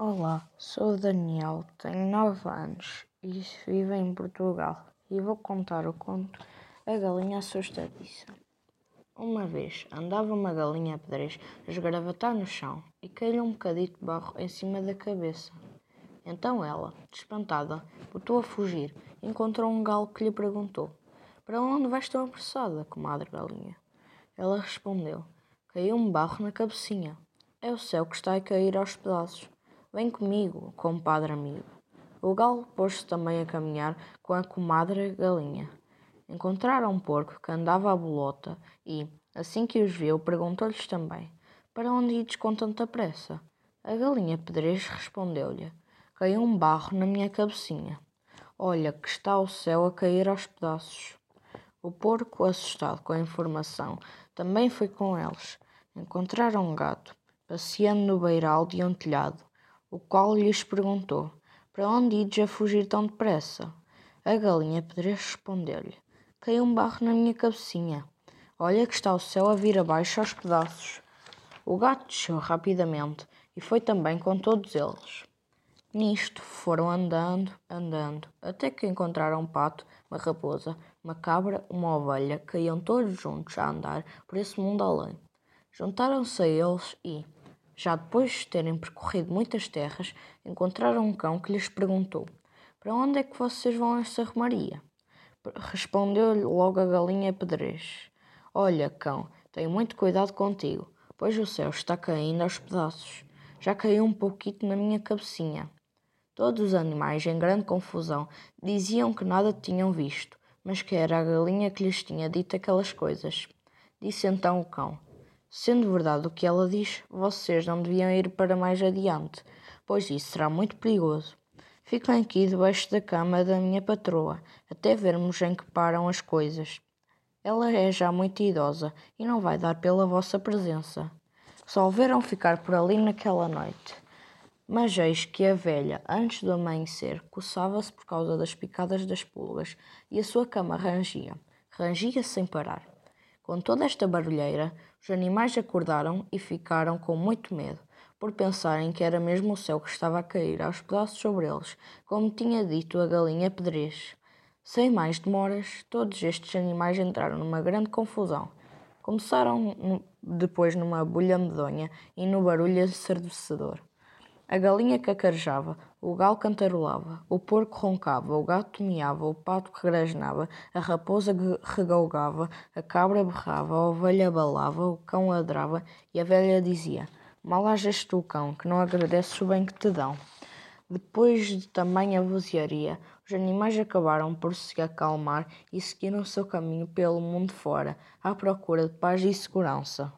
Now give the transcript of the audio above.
Olá, sou Daniel, tenho 9 anos e vivo em Portugal e vou contar o conto A Galinha Assustadiça. Uma vez andava uma galinha pedrez a esgravatar no chão e caiu um bocadito de barro em cima da cabeça. Então ela, espantada, botou a fugir e encontrou um galo que lhe perguntou: Para onde vais tão apressada, comadre galinha? Ela respondeu: Caiu-me barro na cabecinha. É o céu que está a cair aos pedaços. Vem comigo, compadre amigo. O galo pôs-se também a caminhar com a comadre galinha. Encontraram um porco que andava à bolota e, assim que os viu, perguntou-lhes também: Para onde ides com tanta pressa? A galinha pedrez respondeu-lhe: Caiu um barro na minha cabecinha. Olha que está o céu a cair aos pedaços. O porco, assustado com a informação, também foi com eles. Encontraram um gato, passeando no beiral de um telhado, o qual lhes perguntou: Para onde ides a fugir tão depressa? A galinha pedreira respondeu-lhe: Caiu um barro na minha cabecinha. Olha que está o céu a vir abaixo aos pedaços. O gato desceu rapidamente e foi também com todos eles. Nisto foram andando, andando, até que encontraram um pato, uma raposa, uma cabra, uma ovelha, iam todos juntos a andar por esse mundo além. Juntaram-se a eles e, já depois de terem percorrido muitas terras, encontraram um cão que lhes perguntou: Para onde é que vocês vão esta romaria? Respondeu-lhe logo a galinha pedrez: Olha, cão, tenho muito cuidado contigo, pois o céu está caindo aos pedaços. Já caiu um pouquinho na minha cabecinha. Todos os animais, em grande confusão, diziam que nada tinham visto, mas que era a galinha que lhes tinha dito aquelas coisas. Disse então o cão: Sendo verdade o que ela diz, vocês não deviam ir para mais adiante, pois isso será muito perigoso. Fiquem aqui debaixo da cama da minha patroa, até vermos em que param as coisas. Ela é já muito idosa e não vai dar pela vossa presença. Resolveram ficar por ali naquela noite. Mas eis que a velha, antes do amanhecer, coçava-se por causa das picadas das pulgas e a sua cama rangia, rangia sem parar. Com toda esta barulheira, os animais acordaram e ficaram com muito medo, por pensarem que era mesmo o céu que estava a cair aos pedaços sobre eles, como tinha dito a galinha pedrez. Sem mais demoras, todos estes animais entraram numa grande confusão. Começaram depois numa bulha medonha e no barulho ensurdecedor. A galinha cacarejava, o galo cantarolava, o porco roncava, o gato miava, o pato regrasnava, a raposa regalgava, a cabra berrava, a ovelha balava, o cão ladrava e a velha dizia: Mal hajas tu, cão, que não agradeces o bem que te dão. Depois de tamanha vozearia, os animais acabaram por se acalmar e seguiram o seu caminho pelo mundo fora, à procura de paz e segurança.